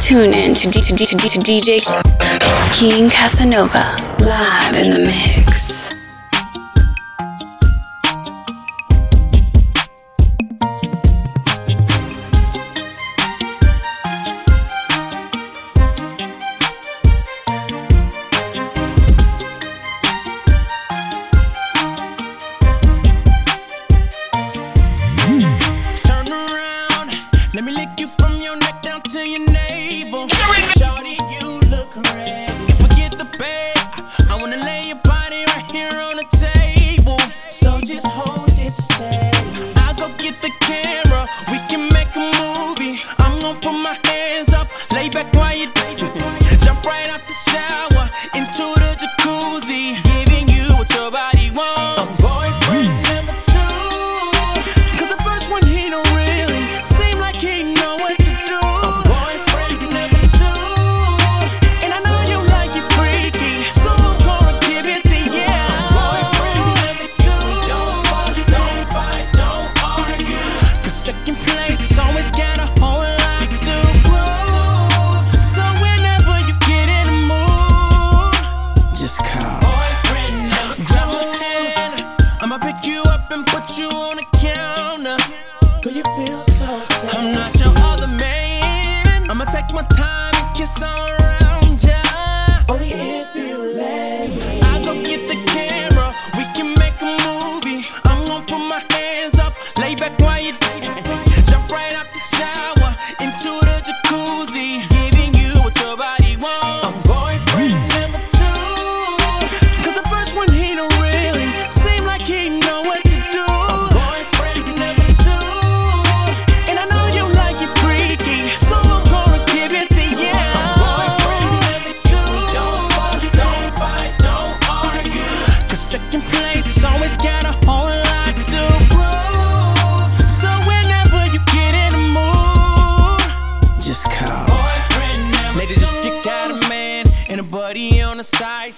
tune in to, D- to, D- to, D- to DJ King Casanova live in the mix.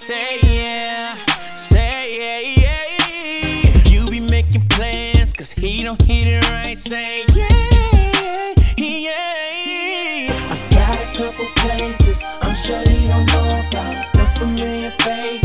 Say yeah, say yeah, yeah. You be making plans, cause he don't hit it right. Say yeah, yeah. I got a couple places I'm sure he don't know about. No familiar faces.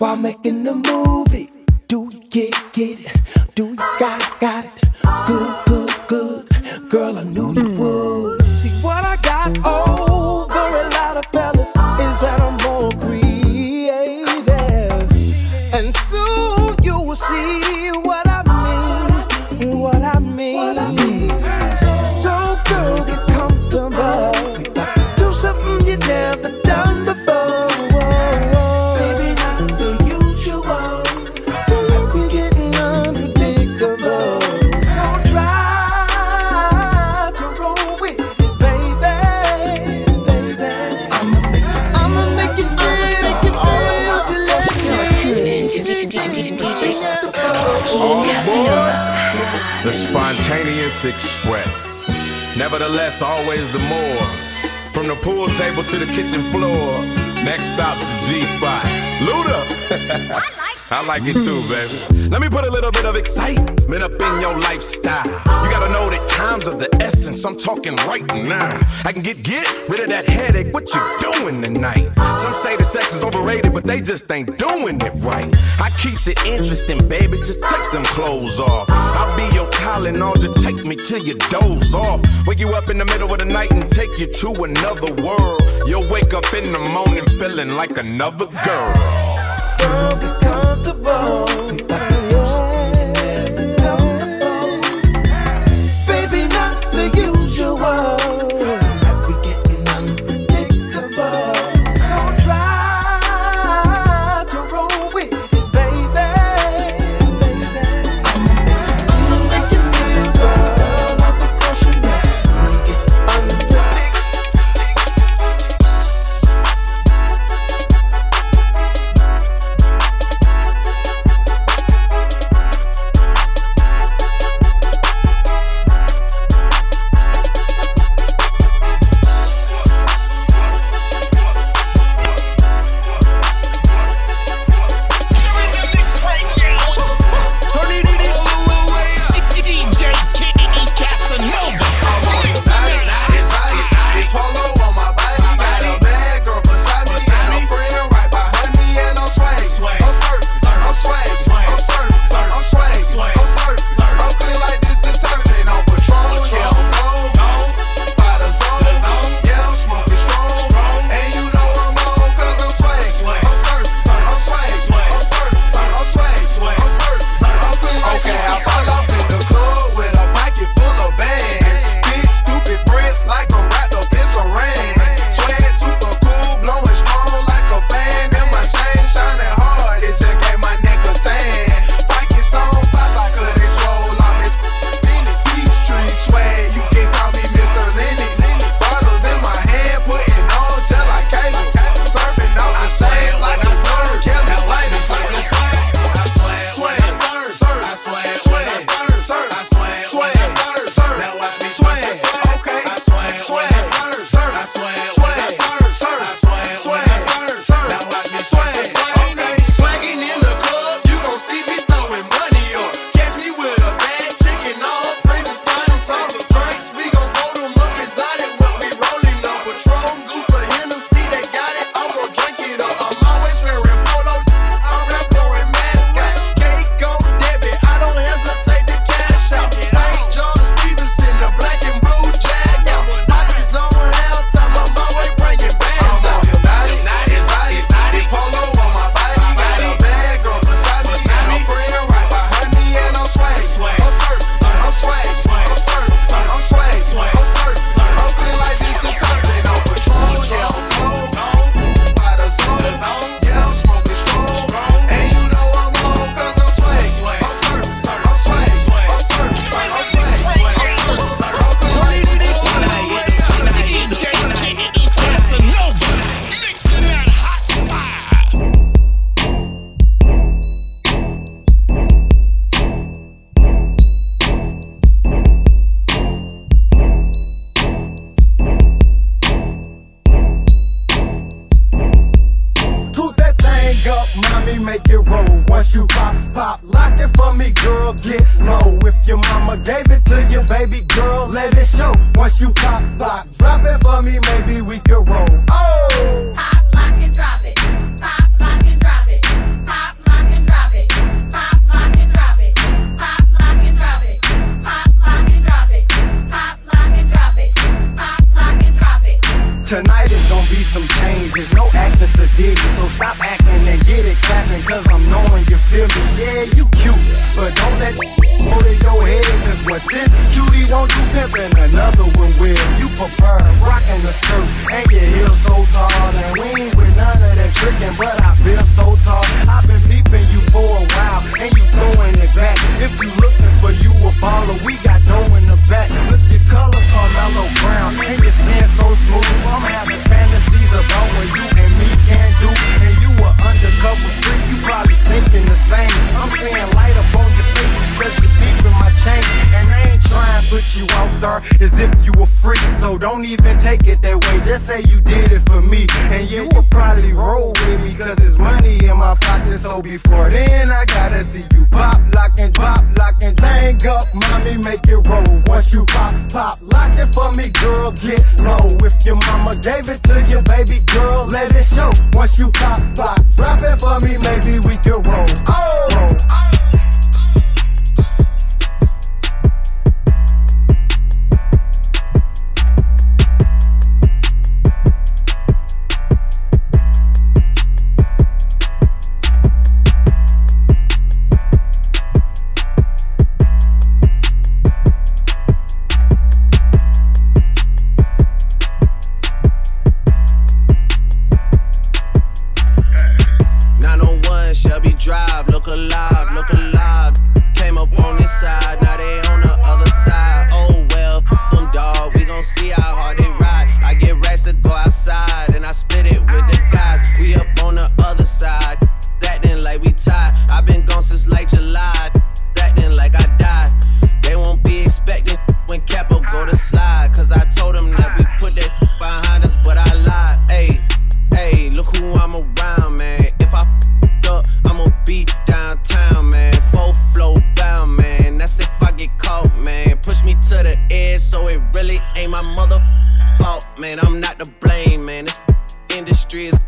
dinner making a movie. Why get it? Do dinner while making movie? Nevertheless, always the more. From the pool table to the kitchen floor. Next stop's the G spot. Luda! I like it too, baby. Let me put a little bit of excitement up in your lifestyle. You gotta know that times of the essence. I'm talking right now. I can get get rid of that headache. What you doing tonight? Some say the sex is overrated, but they just ain't doing it right. I keeps it interesting, baby. Just take them clothes off. I'll be your Tylenol. Just take me till you doze off. Wake you up in the middle of the night and take you to another world. You'll wake up in the morning feeling like another girl girl, pimpin' another one will. You prefer rockin' the skirt and your heels so tall. And we ain't with none of that trickin', but I feel so tall. I've been peeping you for a while, and you throwing it back. If you looking for you a baller, we got dough in the back. Look your color, Carmelo Brown, and your skin so smooth. I'm having fantasies about what you and me can do. And you a undercover freak, you probably thinking the same. I'm seeing light up on your face you're in my chain. And ain't put you out there as if you a freak. So don't even take it that way. Just say you did it for me. And you will probably roll with me cause it's money in my pocket. So before then, I gotta see you pop, lock, and drop, lock, and hang up. Mommy, make it roll. Once you pop, pop, lock it for me, girl, get low. If your mama gave it to you, baby girl, let it show. Once you pop, pop, drop it for me, maybe we can roll. Oh, roll.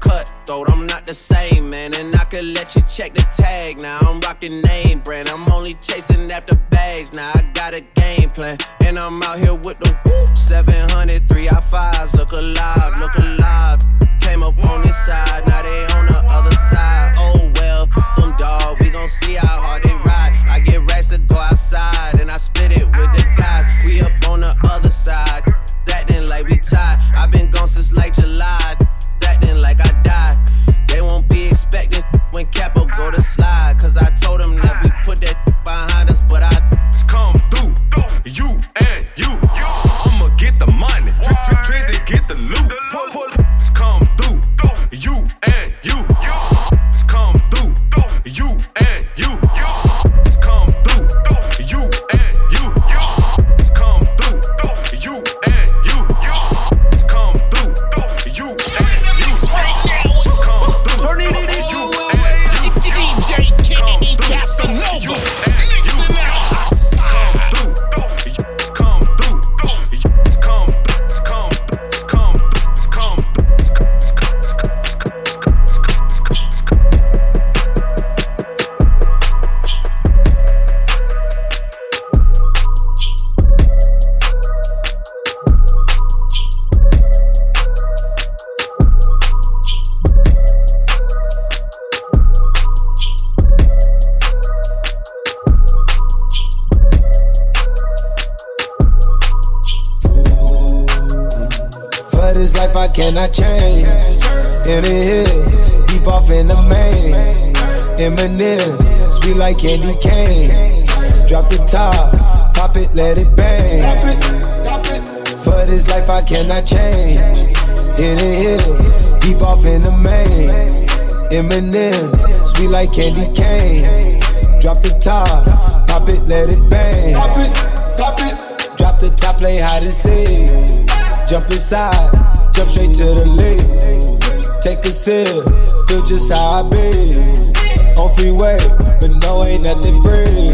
cutthroat. I'm not the same, man. And I could let you check the tag. Now I'm rocking name brand. I'm only chasing after bags. Now I got a game plan. And I'm out here with the whoop. Seven hundred three 3 I 5s. Look alive, look alive. Came up on this side. Now they on the other side. Oh well, them dog. We gon' see how hard they cannot change. In the hills, deep off in the main. Eminem, sweet like candy cane. Drop the top, pop it, let it bang. For this life I cannot change. In the hills, deep off in the main. Eminem, sweet like candy cane. Drop the top, pop it, let it bang. Pop it, pop it. Drop the top, play hide and seek. Jump inside Jump straight to the lake. Take a sip, feel just how I be. On freeway, but no, ain't nothing free.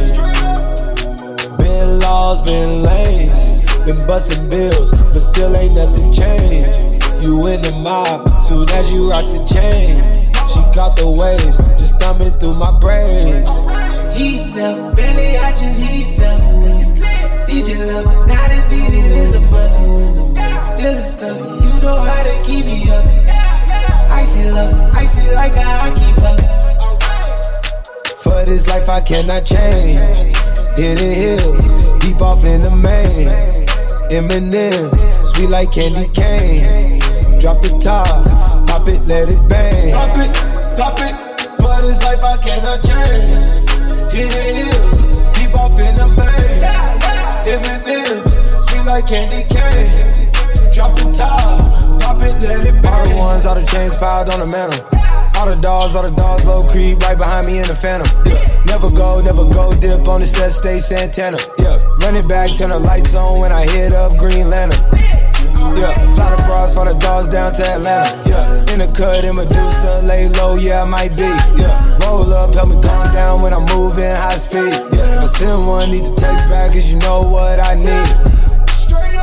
Been laws, been lanes. Been busting bills, but still ain't nothing changed. You in the mob, soon as you rock the chain. She caught the waves, just thumbing through my braids. Heat up, belly, I just heat. Need your love, not a beat, it is a buzz. Feeling stuck. You know how to keep me up. Icy love, icy like a hockey puck. For this life I cannot change. Hidden hills, deep off in the main. Eminem, sweet like candy cane. Drop the top, pop it, let it bang. Pop it, pop it. For this life I cannot change. Hidden hills, deep off in the main. Eminem, sweet like candy cane. Drop the top, pop it, let it. All the ones, all the chains piled on the mantle. All the dogs, all the dogs, low creep right behind me in the phantom. Yeah. Never go, never go dip on the set, stay Santana. Yeah. Run it back, turn the lights on when I hit up Green Lantern. Yeah, fly the bras, fly the dogs down to Atlanta. Yeah, in the cut, in Medusa, lay low, yeah, I might be. Yeah, roll up, help me calm down when I'm moving high speed. Yeah, if I send one, need to text back, cause you know what I need.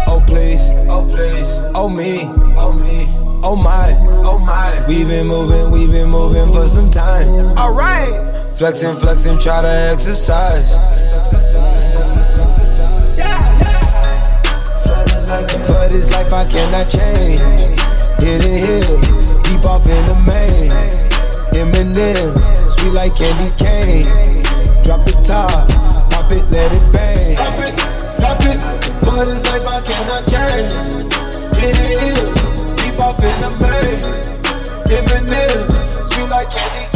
Oh, please, oh, please, oh, me, oh, me. Oh my, oh my. We've been moving, we've been moving for some time. Alright. Flexing, flexing, try to exercise. For this life I cannot change. Hidden hills, deep off in the main. Eminem, sweet like candy cane. Drop the top, pop it, let it bang. Pop it, pop it. For this life I cannot change. Hidden hills, deep off in the main. Eminem, sweet like candy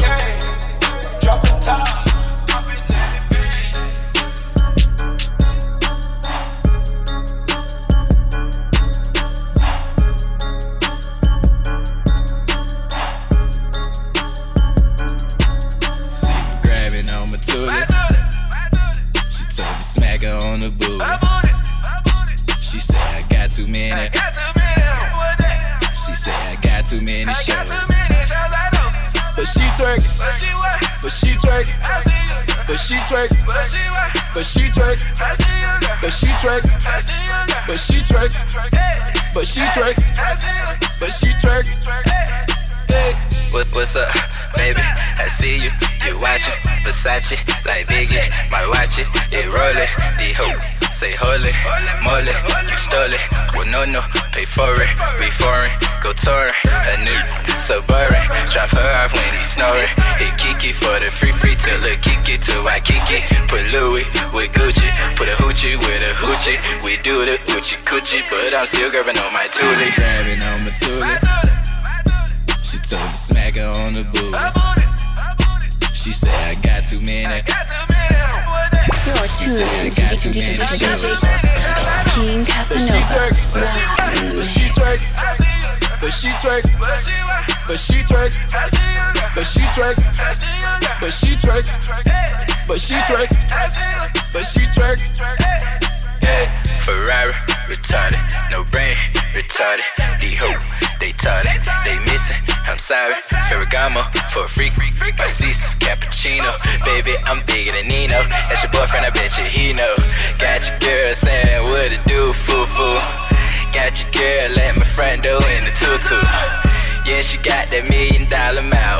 twerk, but she twerk, but she twerk, but she twerk, but she twerk, but she twerk. What, what's up, baby? I see you, you watching Versace. Like Biggie, my watch it, it rollin'. The hoe say holy, moly, you stole it. Well, no, no, pay for it, be foreign, go touring. A new Suburban, drop her off when he snoring. Hit Kiki for the free free till the Kiki to I Kiki. Put Louis with Gucci, put a hoochie with a hoochie. We do the hoochie coochie, but I'm still grabbing on my toolie. grabbing on my tootie. She told me smack her on the booty. She said I got too many. You're tuned to. King Casanova. but she twerk, but she twerk, but she twerk, but she twerk, but she twerk, but she twerk, but she twerk. Yeah, Ferrari, retarded. No brain, retarded. The hope, they taught. They missing, I'm sorry. Ferragamo for a freak. My Caesar's cappuccino. Baby, I'm bigger than Nino. That's your boyfriend, I bet you he knows. Got your girl saying what it do, foo foo. Got your girl let my friend do in the tutu. Yeah, she got that million dollar mouth.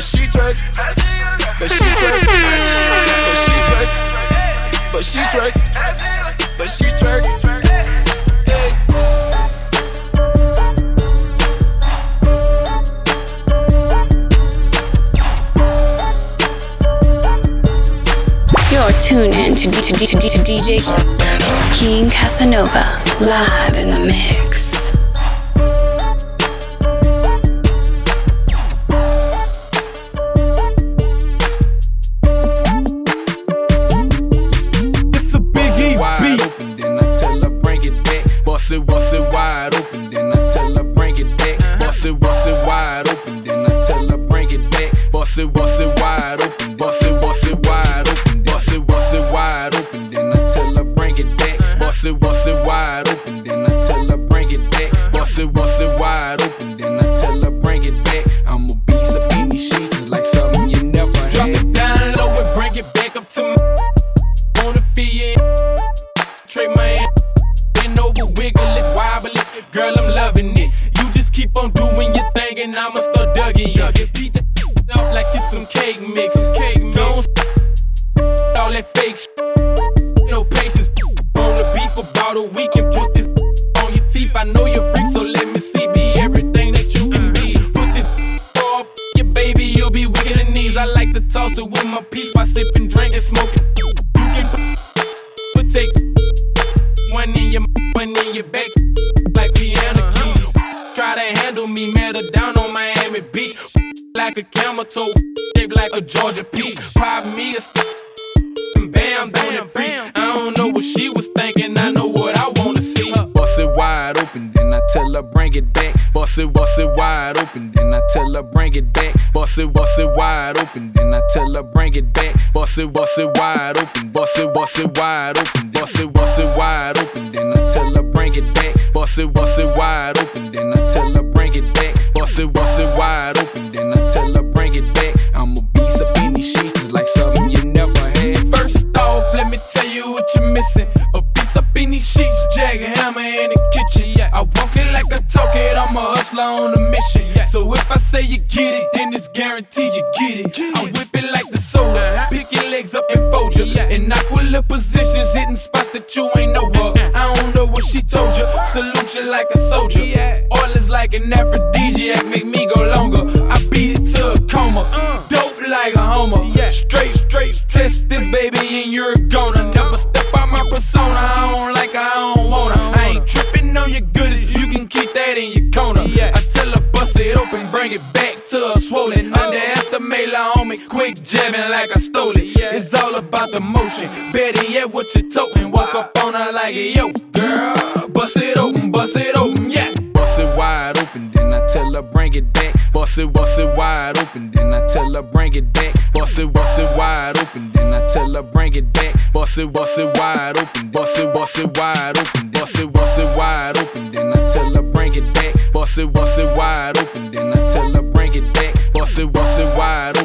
But she twerk, but she twerk, but she twerk, but she twerk, but she. Hey. You're tuned in to, D- to, D- to DJ King Casanova. Live in the mix. A camel shaped like a Georgia peach. Pop me a st- and bam, bam, bam. I don't know what she was thinking, I know what I wanna see. Bust it wide open, then I tell her bring it back. Bust it, bust it wide open, then I tell her bring it back. Bust it, bust it wide open, then I tell her bring it back. Bust it, bust it wide open, bust it, bust it wide open, bust it, bust it wide open, then I tell her bring it back. Bust it, bust it wide open, then I tell her bring it back. Bust it, bust it wide open, missing. A piece up in these sheets, jackhammer in the kitchen. Yeah, I walk it like I talk it. I'm a hustler on a mission. Yeah. So if I say you get it, then it's guaranteed you get it. I whip it like the soda, uh-huh. pick your legs up and fold you. Yeah, In aqua positions, hitting spots that you ain't know of. Uh-huh. I don't know what she told you. Salute you like a soldier. Yeah, Oil is like an aphrodisiac, make me go longer. I beat it to a coma. Uh. Dope like a homer. Straight, straight, test this baby and you're gonna never my persona. I don't like her, I don't want her. I ain't tripping on your goodies, you can keep that in your corner. Yeah. I tell her bust it open, bring it back to a swollen. Oh. Underestimate la on me, quick jabbing like I stole it. Yeah. It's all about the motion. Better yet, what you toting? Walk up on her like, yo, girl, bust it open, bust it open, yeah. Bust it wide open, tell her bring it back. Bust it, bust it wide open, then I tell her bring it back. Bust it, bust it wide open, then I tell her bring it back. Bust it, bust it wide open, bust it, bust it wide open, bust it, bust it wide open, then I tell her bring it back. Bust it, bust it wide open, then I tell her bring it back. Bust it, bust it wide open,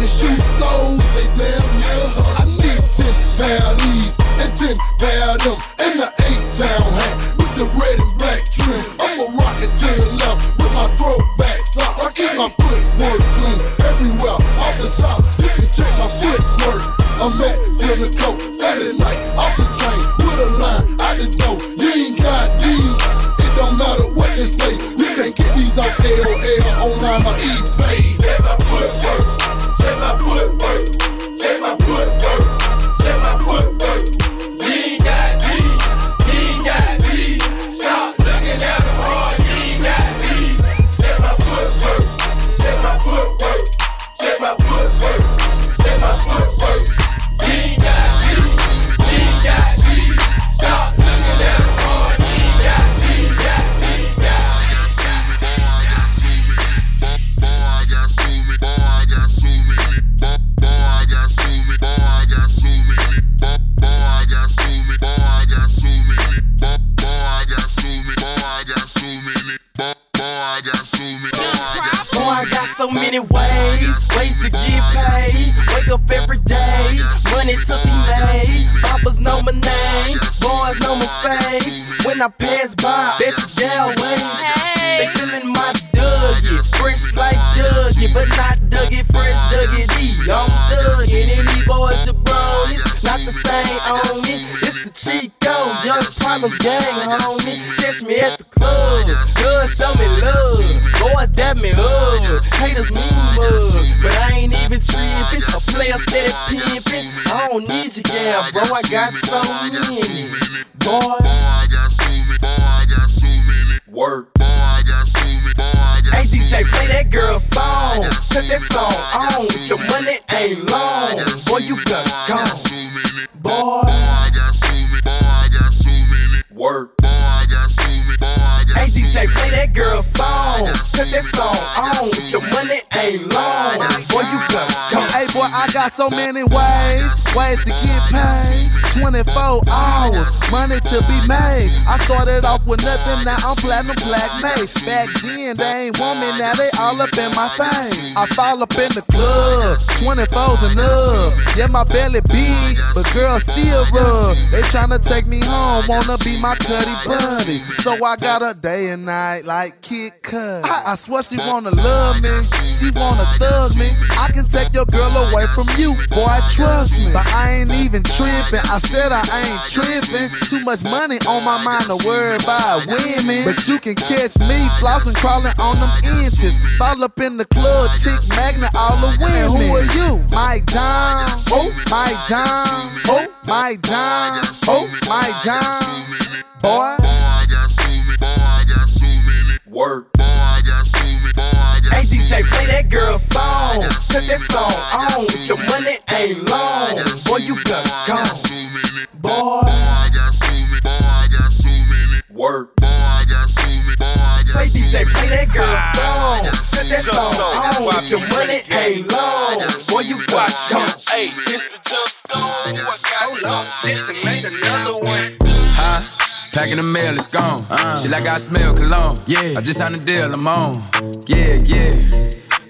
the shoes stores, they damn near. I need 10 pair of these and 10 pair of them. I got so many ways, ways to get paid. 24 hours, money to be made. I started off with nothing, now I'm platinum black made. Back then they ain't want me, now they all up in my face. I fall up in the club, 24s and up. Yeah, my belly big, but girls still rub. They tryna take me home, wanna be my cutty buddy. So I got her day and night like Kid Cut. I, I swear she wanna love me, she wanna thug me. I can take your girl away from you, boy, trust me. But I ain't even tripping, I said I ain't tripping. Too much money on my mind to worry about women. But you can catch me flossing, crawling on them inches. Fall up in the club, chick magnet, all the women. Who are you? Mike John. Oh, Mike John. Oh, Mike John. Oh, Mike John. Boy. Boy, I got so many. Boy, I got so many. Work. Hey DJ, play that girl song. Set that song on. If your money ain't long, boy, you better go. Boy. I got so many. Boy, I got so many. Work. Boy, I got so many. Boy, I got Say DJ, play that girl song. Set that song on. If your money ain't long, boy, you better go. Hey, it's the Just Stone. I got some. Just made another one. Huh? Packing the mail, it's gone. Uh. She like I smell cologne. Yeah. I just signed a deal, I'm on. Yeah, yeah.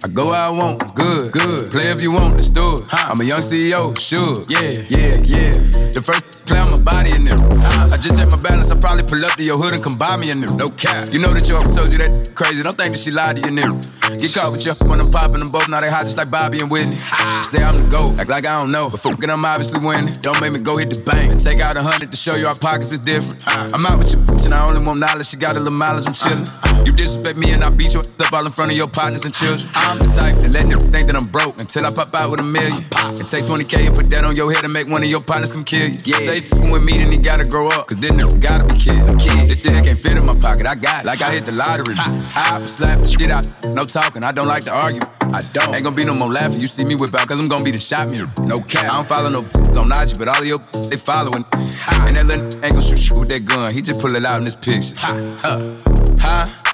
I go where I want, good, good. Play if you want, let's do it. I'm a young CEO, sure. Yeah, yeah, yeah. The first play on my body in them. I just check my balance, I probably pull up to your hood and come buy me a new. No cap. You know that your told you that crazy. Don't think that she lied to you, new. Get caught with you when I'm popping them both. Now they hot just like Bobby and Whitney. Say I'm the GOAT, act like I don't know. But fucking I'm obviously winning. Don't make me go hit the bank and take out a hundred to show you our pockets is different. I'm out with your bitch and I only want knowledge. She got a little mileage, I'm chillin'. You disrespect me and I beat you up all in front of your partners and children. I'm the type that let them think that I'm broke until I pop out with a million. And take 20K and put that on your head and make one of your partners come kill you. Yeah. Say f***ing with me, then he gotta grow up. Cause then nigga gotta be kid. kid. This dick can't fit in my pocket. I got it. Like I hit the lottery. I slap the shit out. No talking. I don't like to argue. I don't. Ain't gonna be no more laughing. You see me whip out, cause I'm gonna be the shot me. No cap. I don't follow no on IG, but all of your they following. And that little ain't gonna shoot with that gun. He just pull it out in this picture. Huh. Huh?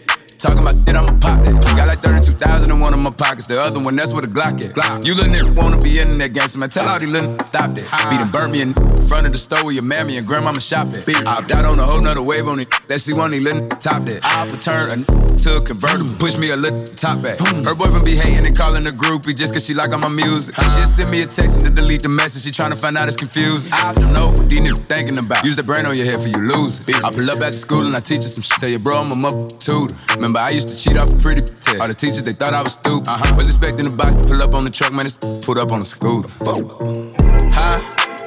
Talking about shit, I'ma pop that. Got like 32,000 in one of my pockets. The other one, that's where the Glock at. You little nigga wanna be in that so man, tell all these little stop that. Beating Burby in front of the store where your mammy and grandmama shop at. I opt out on a whole nother wave on it. That she want these little top that. I return a to a convertible, push me a little top back. Her boyfriend be hating and calling a groupie just cause she like all my music. She'll send me a text and to delete the message. She tryna find out it's confusing. I don't know what these niggas thinking about. Use the brain on your head for you lose. I pull up at the school and I teach her some shit. Tell your bro I'm a mother tutor. Remember I used to cheat off a pretty test. All the teachers they thought I was stupid. Uh-huh. Was expecting the box to pull up on the truck, man. It's pulled up on the scooter. Fuck. Huh?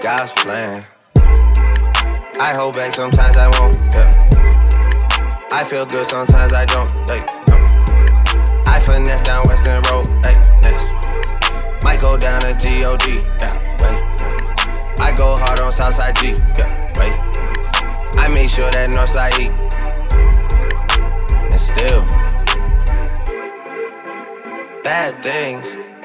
God's plan. I hold back, sometimes I won't. Yeah. I feel good, sometimes I don't. Hey, no. I finesse down Weston Road. Hey. Might go down to God. Yeah, wait. I go hard on Southside G. Yeah, wait. I make sure that Northside eat. And still, bad things.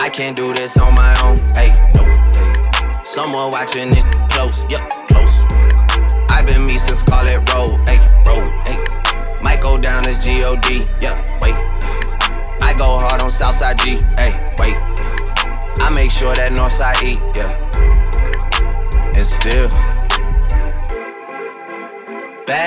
I can't do this on my own. Hey, no, hey. Someone watching it close, yup, close. I've been me since Scarlett Road, hey, road, hey. Might go down as G-O-D, yeah, wait. I go hard on Southside G, hey, wait. I make sure that Northside eat, yeah. And still,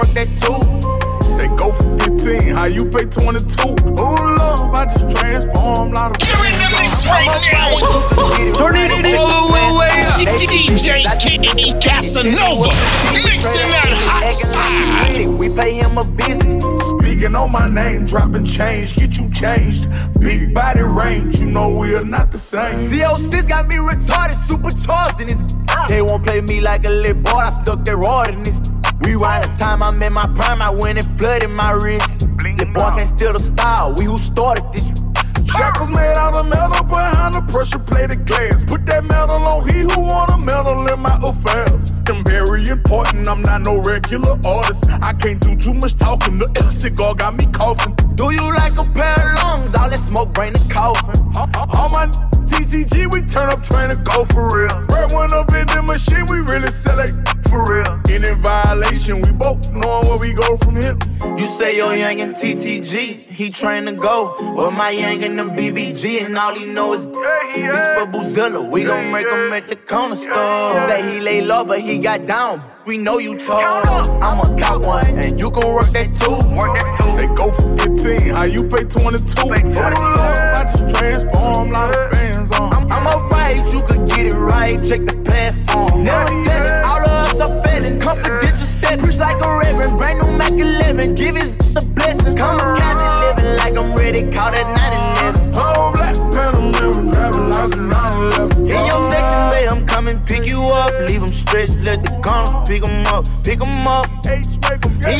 work that too. They go for 15, how you pay 22? Oh, love, I just transform lot of. You're in the mix right now. Turn it all the way up. DJ Kenny Casanova mixing that hot fire. We pay him a visit. Speaking on my name, dropping change, get you changed. Big body range, you know we are not the same. Z06 got me retarded, supercharged in this. They won't play me like a little boy, I stuck that rod in this. Rewind the time I'm in my prime, I went and flooded my wrist. The boy can't steal the style, we who started this. Shackles made out of metal behind the pressure plated glass. Put that metal on he who wanna meddle in my affairs. I'm very important, I'm not no regular artist. I can't do too much talking, the cigar got me coughing. Do you like a pair of lungs? All that smoke bring the coffin. All my TTG, we turn up trying to go for real. Right one up in the machine, we really sell it for real. In environment violation. We both knowing where we go from here. You say your young and TTG, he train to go. Well, my young and the BBG, and all he know is this for Boozilla. We gon' make him at the corner store. Say he lay low, but he got down. We know you told. I'ma cop one, and you can work that too. Work that too. They go for 15, how you pay 22? I just transform, lot of bands on. I'm, I'm alright, you could get it right. Check the platform. Never tell it, all of us are felons. Confidential step, preach like a reverend. Brand new Mac 11, give his a blessing. Come a living like I'm ready, call that 911. Whole black Panamera, driving like a 911. In your section, babe, I'm coming pick you up. Leave them stretched, let the corner pick them up, pick them up. In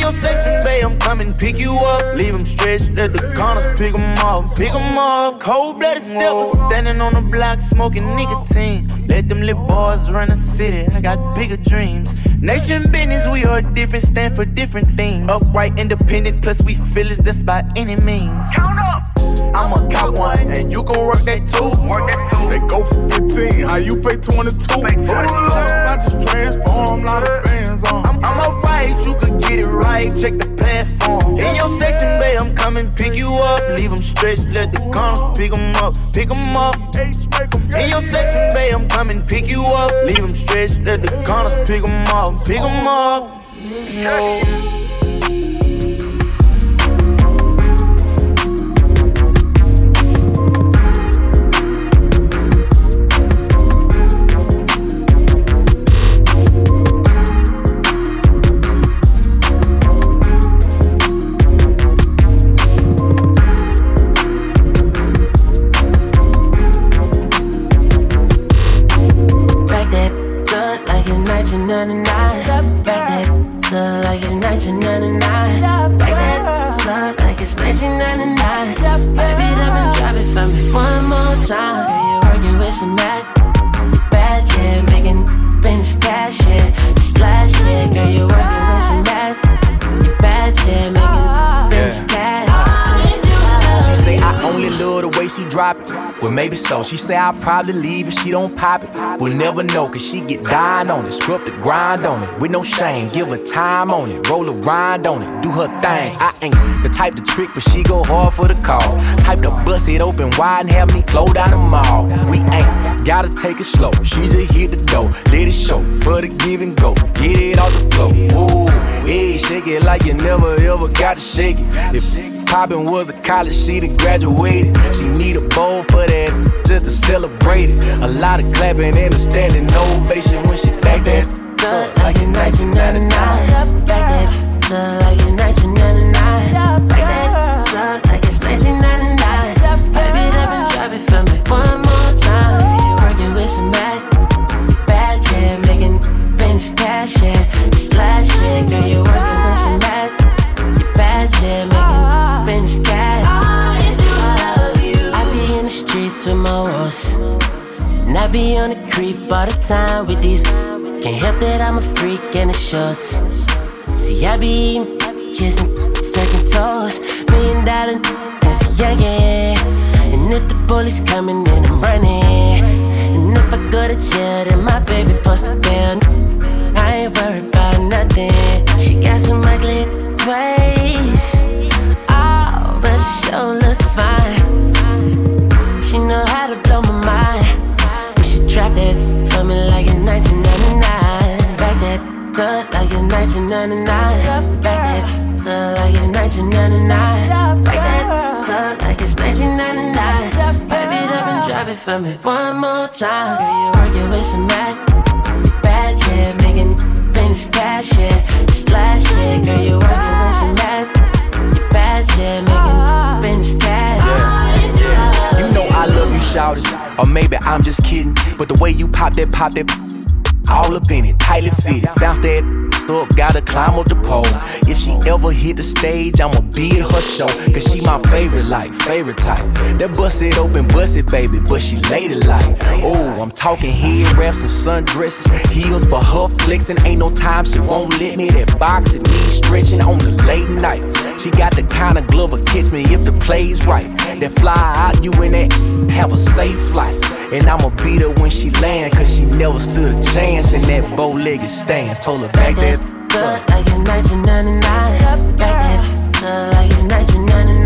your section, babe, I'm coming pick you up. Leave them stretched, let the corners pick them up, pick them up. Cold blooded steppers, standing on the block, smoking nicotine. Let them little boys run the city, I got bigger dreams. Nation business, we are different, stand for different things. Upright, independent, plus we feelers, that's by any means. Count up. I'm a cop one, and you can work that too. Work that too. They go for 15, how you pay 22? I just transform, lot of bands on. I'm, I'm alright, you could get it right. Check the platform. In your section, babe, I'm coming pick you up. Leave them stretched, let the corner pick them up, pick them up. In your section, babe, I'm coming pick you up. Leave them stretched, let the corners pick them up, pick them up. No. Well, maybe so. She say I'll probably leave if she don't pop it. We'll never know, cause she get dying on it. Scrub the grind on it. With no shame, give her time on it. Roll a rind on it. Do her thing. I ain't the type to trick, but she go hard for the call. Type to bust it open wide and have me close down the mall. We ain't gotta take it slow. She just hit the door. Let it show for the give and go. Get it off the floor. Ooh, yeah, shake it like you never ever got to shake it. If Poppin' was a college, she done graduated. She need a bowl for that just to celebrate it. A lot of clapping and a standing ovation when she back that. Good like it's 1999. Back that good like it's 1999. Back that good like it's 1999. Baby, up and drop it for me one more time. Working with some bad, yeah, making cash, yeah, girl, you working with some. You bad, yeah, with my woes. And I be on the creep all the time with these. Can't help that I'm a freak and it shows. See, I be kissing, second toes. Million dollar, that's yeah, yeah. And if the police coming, then I'm running. And if I go to jail, then my baby post a bail. I ain't worried about nothing. She got some ugly ways. Oh, but she sure like it's 1999. Back that good like it's 1999. Back that good like it's 1999. Baby, up and drop it for me one more time. Girl, you working with some Mac. You bad, yeah, making things cash, yeah. You slash, yeah, girl, you working with some Mac. You bad, yeah, making things cash. You know I love you, shout it. Or maybe I'm just kidding. But the way you pop that, pop that, all up in it, tightly fitted. Bounce that up, gotta climb up the pole. If she ever hit the stage, I'ma be at her show. Cause she my favorite, like, favorite type. That bust it open, bust it, baby, but she lady like. Oh, I'm talking head wraps and sundresses. Heels for her flexing, ain't no time she won't let me. That box it needs stretching on the late night. She got the kind of glove that catch me if the play's right. That fly out, you in that, have a safe flight. And I'ma beat her when she land, cause she never stood a chance in that bow legged stance. Told her back that like it's 1999. Back that like it's 1999.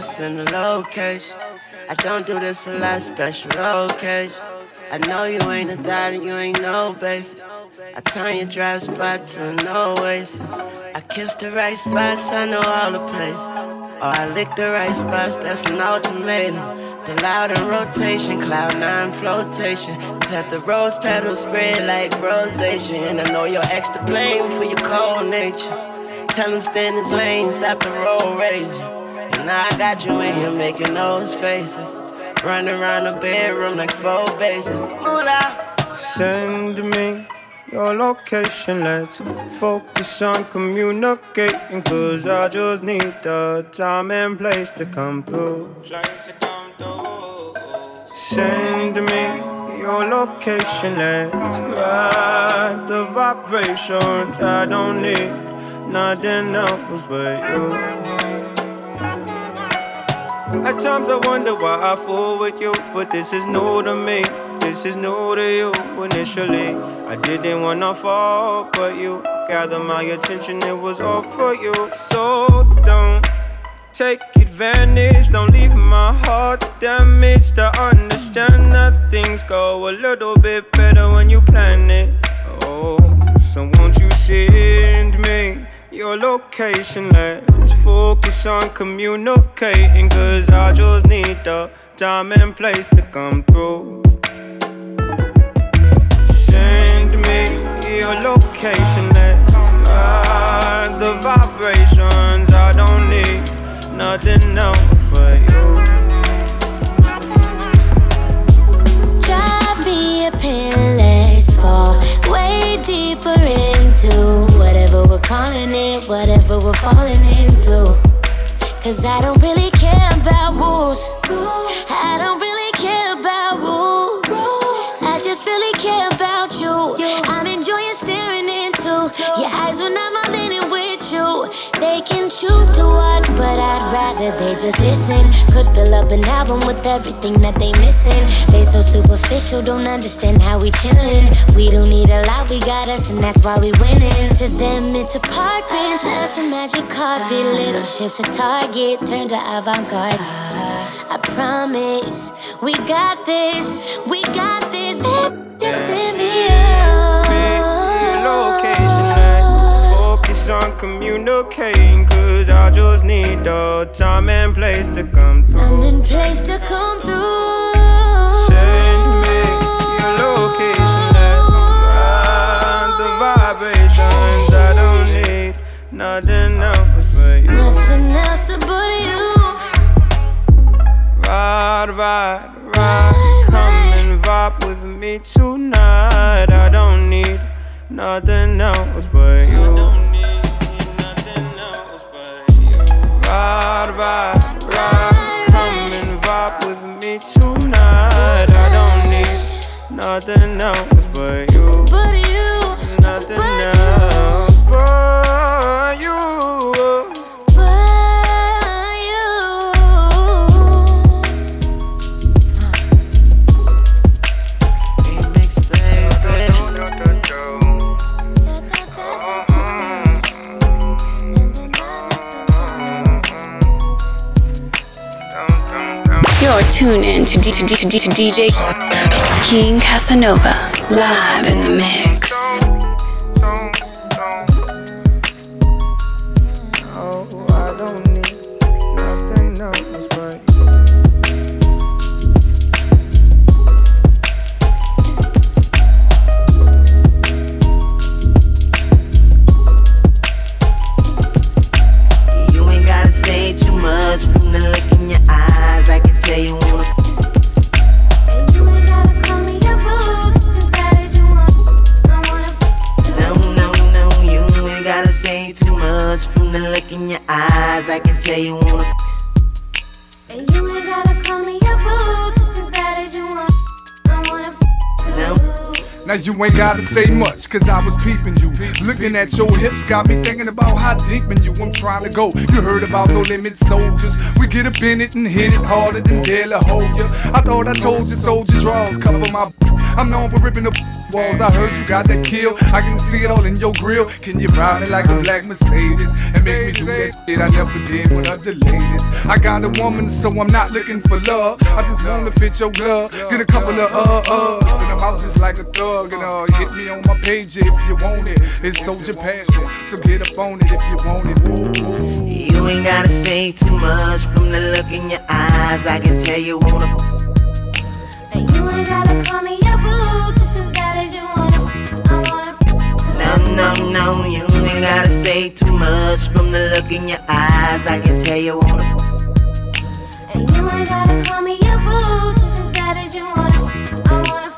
At the and location. I don't do this a lot, special occasion. I know you ain't a thought and you ain't no basic. I turn your dry spot to an oasis. I kiss the right spots, I know all the places. Or I lick the right spots, that's an ultimatum. The loud in rotation, cloud nine flotation. Let the rose petals spread like. And I know you're extra blame for your cold nature. Tell him stand his lane, stop the road raging. Now I got you in here making those faces. Run around the bedroom like four bases. Moolah. Send me your location. Let's focus on communicating. Cause I just need the time and place to come through. Send me your location. Let's ride the vibrations. I don't need nothing else but you. At times I wonder why I fool with you, but this is new to me. This is new to you. Initially, I didn't wanna fall, but you gathered my attention. It was all for you. So don't take advantage. Don't leave my heart damaged. I understand that things go a little bit better when you plan it. Oh, so won't you send me your location? Let's focus on communicating. Cause I just need the time and place to come through. Send me your location. Let's ride the vibrations. I don't need nothing else but you. Drop me a pin, let's fall way deeper into whatever we're calling it, whatever we're falling into. Cause I don't really care about rules. I don't really rather they just listen. Could fill up an album with everything that they missing. They so superficial, don't understand how we chillin'. We don't need a lot, we got us, and that's why we winning. To them, it's a park bench, that's a magic carpet. Little ships a target, turn to avant-garde. I promise, we got this, we got this. Babe, just send me Your location. Let's focus on communicating. Cause I just need the time and place to come through. I'm in place to come through. Send me your location. Ride the vibrations. I don't need nothing DJ King Casanova live in the mix. Looking at your hips got me thinking about how deep in you I'm trying to go. You heard about no limit soldiers. We get up in it and hit it harder than Dale hold ya. I thought I told you soldier draws cover my. I'm known for ripping the walls. I heard you got that kill. I can see it all in your grill. Can you ride it like a black Mercedes and make me do that shit I never did with other ladies? I got a woman, so I'm not looking for love. I just wanna fit your glove. Get a couple of uh uhs, and I'm out just like a thug. And uh, hit me on my page if you want it. It's soldier passion, so get up on it if you want it. Ooh. You ain't gotta say too much from the look in your eyes. I can tell you wanna. And you ain't gotta call me your boo, No, no, you ain't gotta say too much from the look in your eyes. I can tell you wanna. And you ain't gotta call me your boo, just as bad as you wanna. I wanna.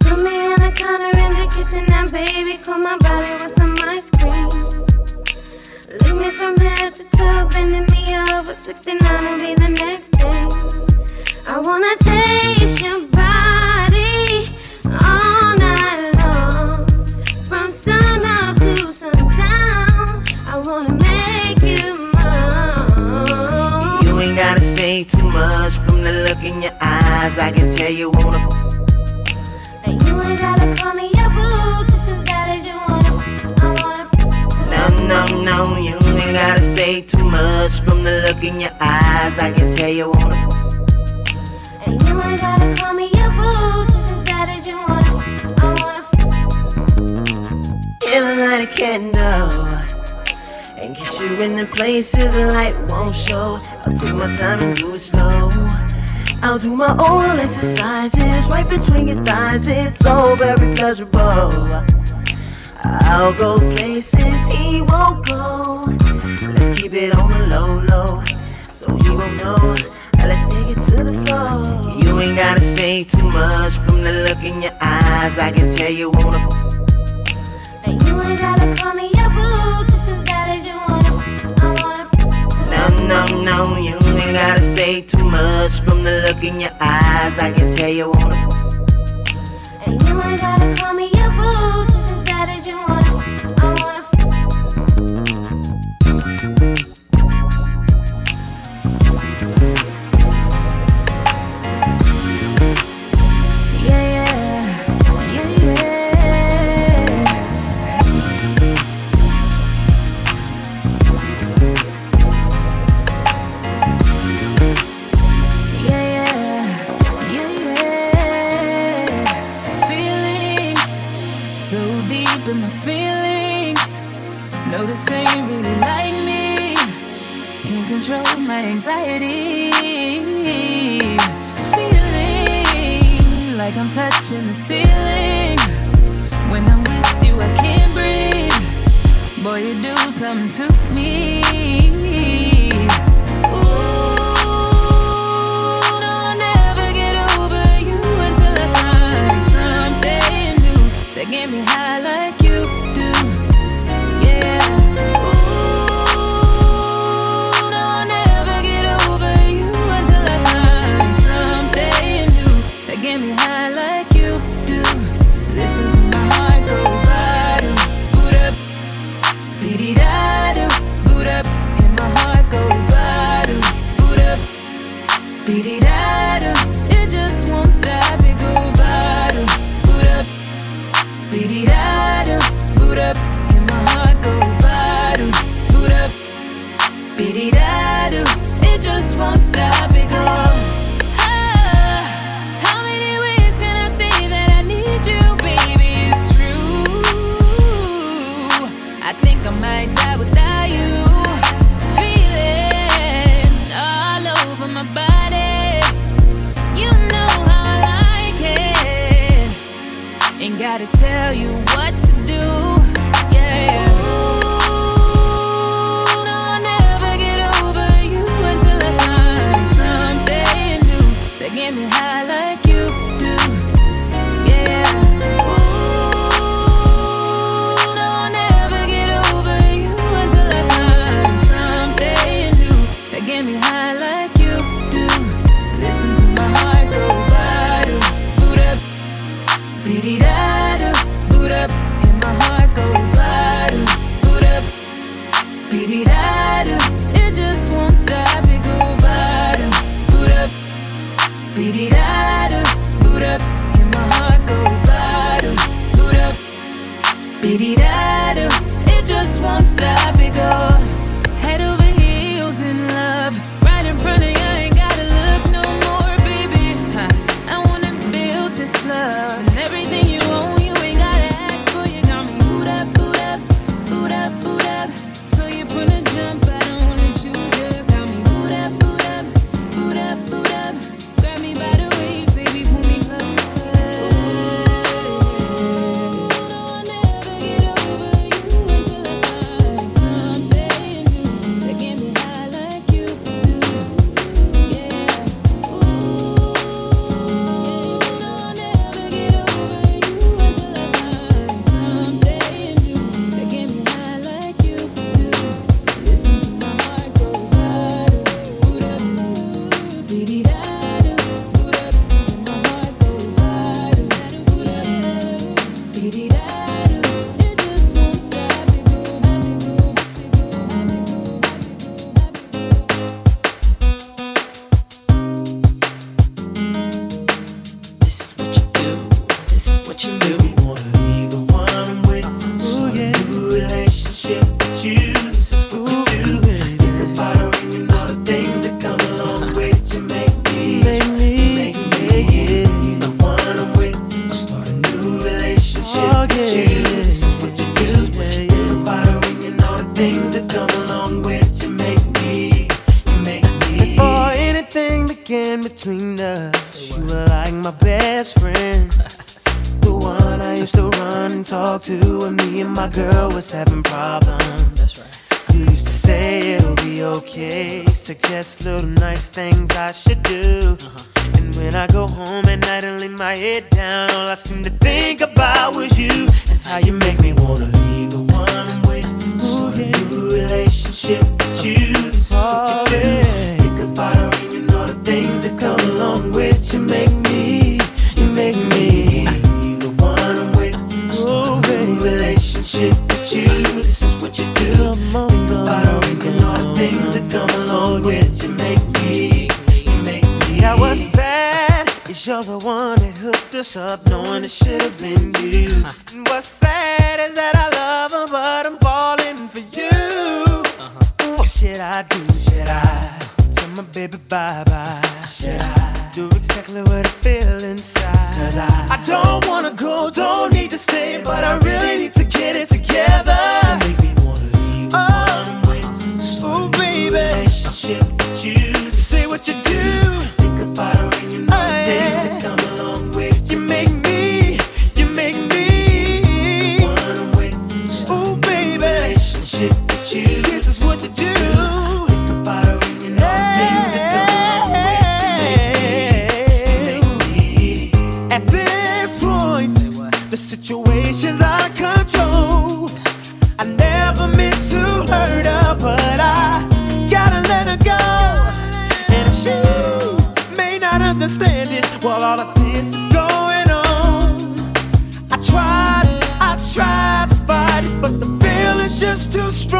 Put me on the counter in the kitchen now, baby. Cool my body with some ice cream. Lick me from head to toe, bending me over 69 and be the next thing. I wanna taste your gotta too much from the look in your eyes. I can tell you wanna. And you ain't gotta call me your boo, just as bad as you wanna. I wanna. No, no, no, you ain't gotta say too much from the look in your eyes. I can tell you wanna. And you ain't gotta call me your boo, just as bad as you wanna. I wanna. Feeling like a candle. Kiss you in the places the light won't show. I'll take my time and do it slow. I'll do my own exercises right between your thighs. It's so very pleasurable. I'll go places he won't go. Let's keep it on the low, low. So he won't know. Now let's take it to the floor. You ain't gotta say too much from the look in your eyes. I can tell you wanna. And you ain't gotta call me your boo, No, no, you ain't gotta say too much from the look in your eyes. I can tell you wanna. And you ain't gotta call me girl was having problems. Just too strong.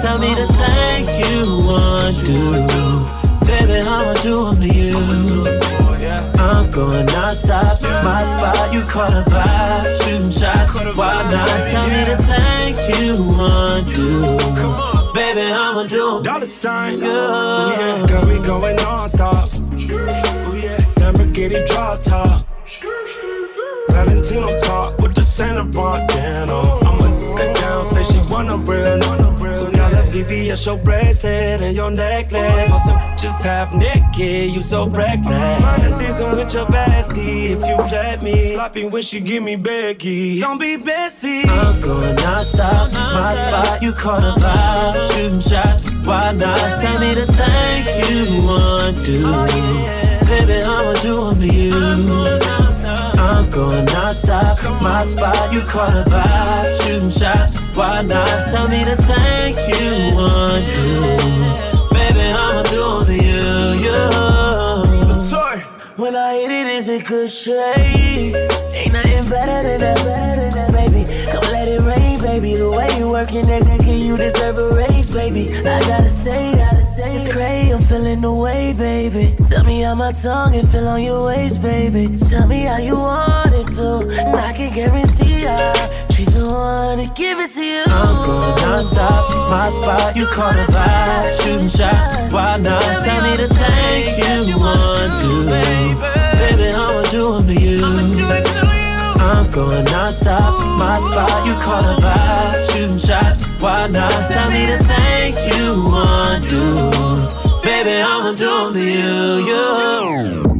Tell me the things you want to do, baby. I'ma do them to you. I'm going non-stop, my spot. You caught a vibe, shooting shots. Why not? Tell me the things you want to do. Baby, I'ma do Dollar sign, yeah. Got me going non-stop. Oh, yeah. Lamborghini drop top. Valentino top with the Santa bandana. VVS your bracelet and your necklace. Awesome, just half naked, you so reckless. Season with your bestie if you let me. Sloppy when she give me Becky. Don't be messy. I'm going non-stop, my spot. You caught a vibe, shooting shots. Why not? Tell me the things you want to. Oh, Baby, I'ma do them to you. I'm going non-stop, my spot. You caught a vibe, shooting shots. Why not? Tell me the things you want to. Baby, I'ma do them to you. you. When I hit it, it's a good shade. Ain't nothing better than that, better than that, baby. Come let it rain, baby. The way you working that nigga, you deserve a raise, baby. I gotta say, gotta say, it's crazy. I'm feeling the way, baby. Tell me how my tongue and feel on your waist, baby. Tell me how you want it to, and I can guarantee I'll be the one to give it to you. I'm going non-stop, my spot. You caught a vibe, shooting shots. Why not? Tell me the things you want to. Baby, I'ma do them to you. I'm going non-stop, my spot. You caught a vibe, shooting shots. Why not? Tell me the things you want to. Baby, I'ma do them to you. you.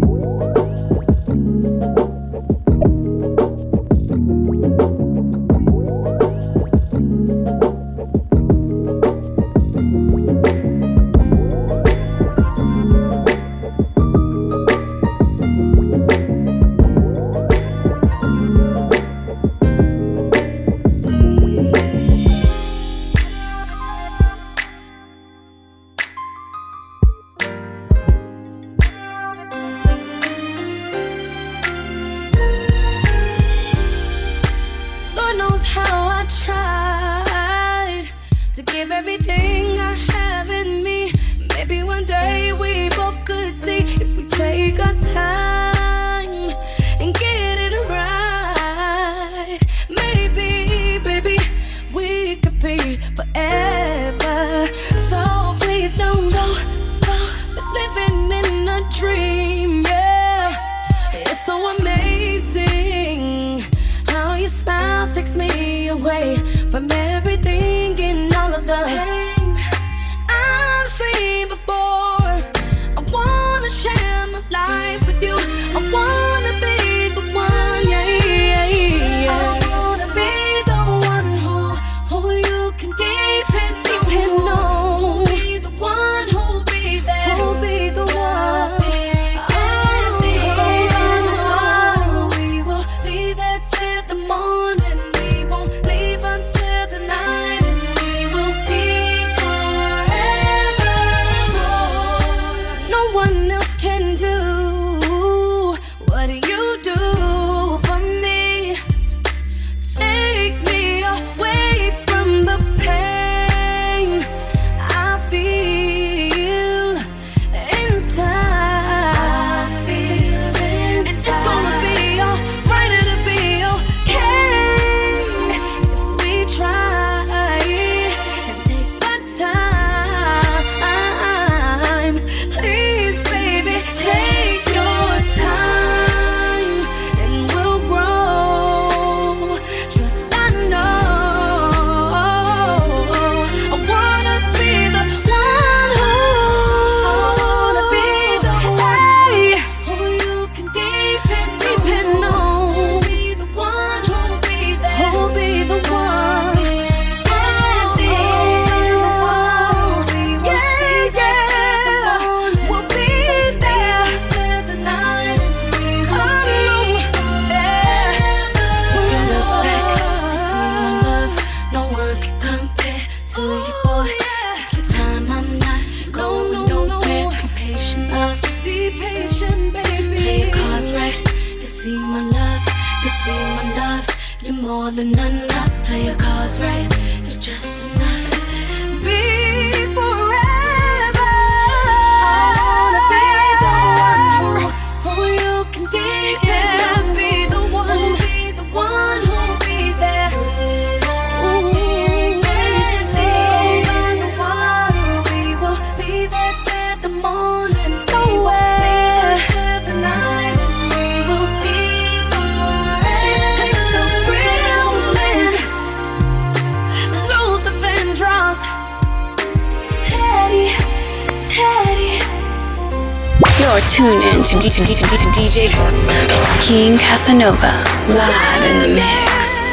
Casanova, live in the mix.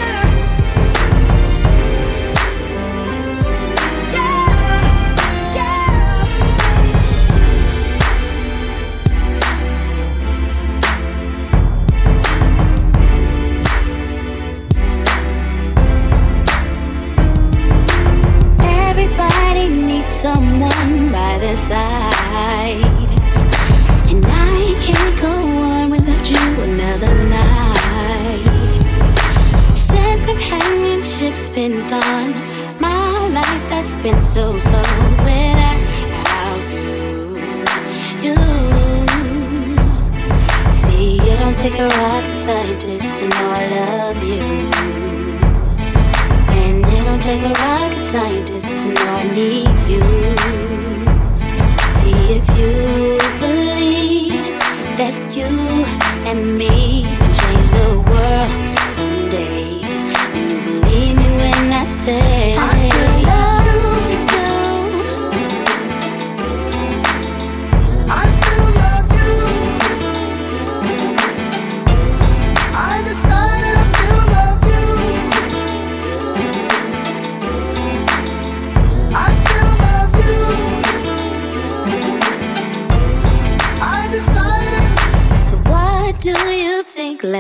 take a rocket scientist to know I love you. And it don't take a rocket scientist to know I need you. See if you believe that you and me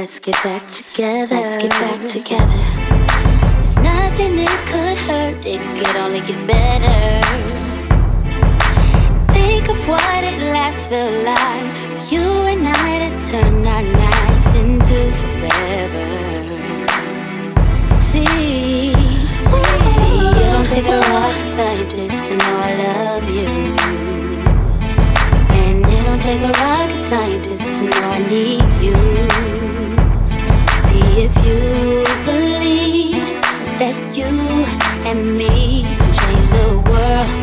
Let's get back together. Let's get back together. It's nothing that could hurt, it could only get better. Think of what it last felt like. for You and I to turn our nights into forever. See, see, see, it don't take a rocket scientist to know I love you don't take a rocket scientist to know I need you. If you believe that you and me can change the world.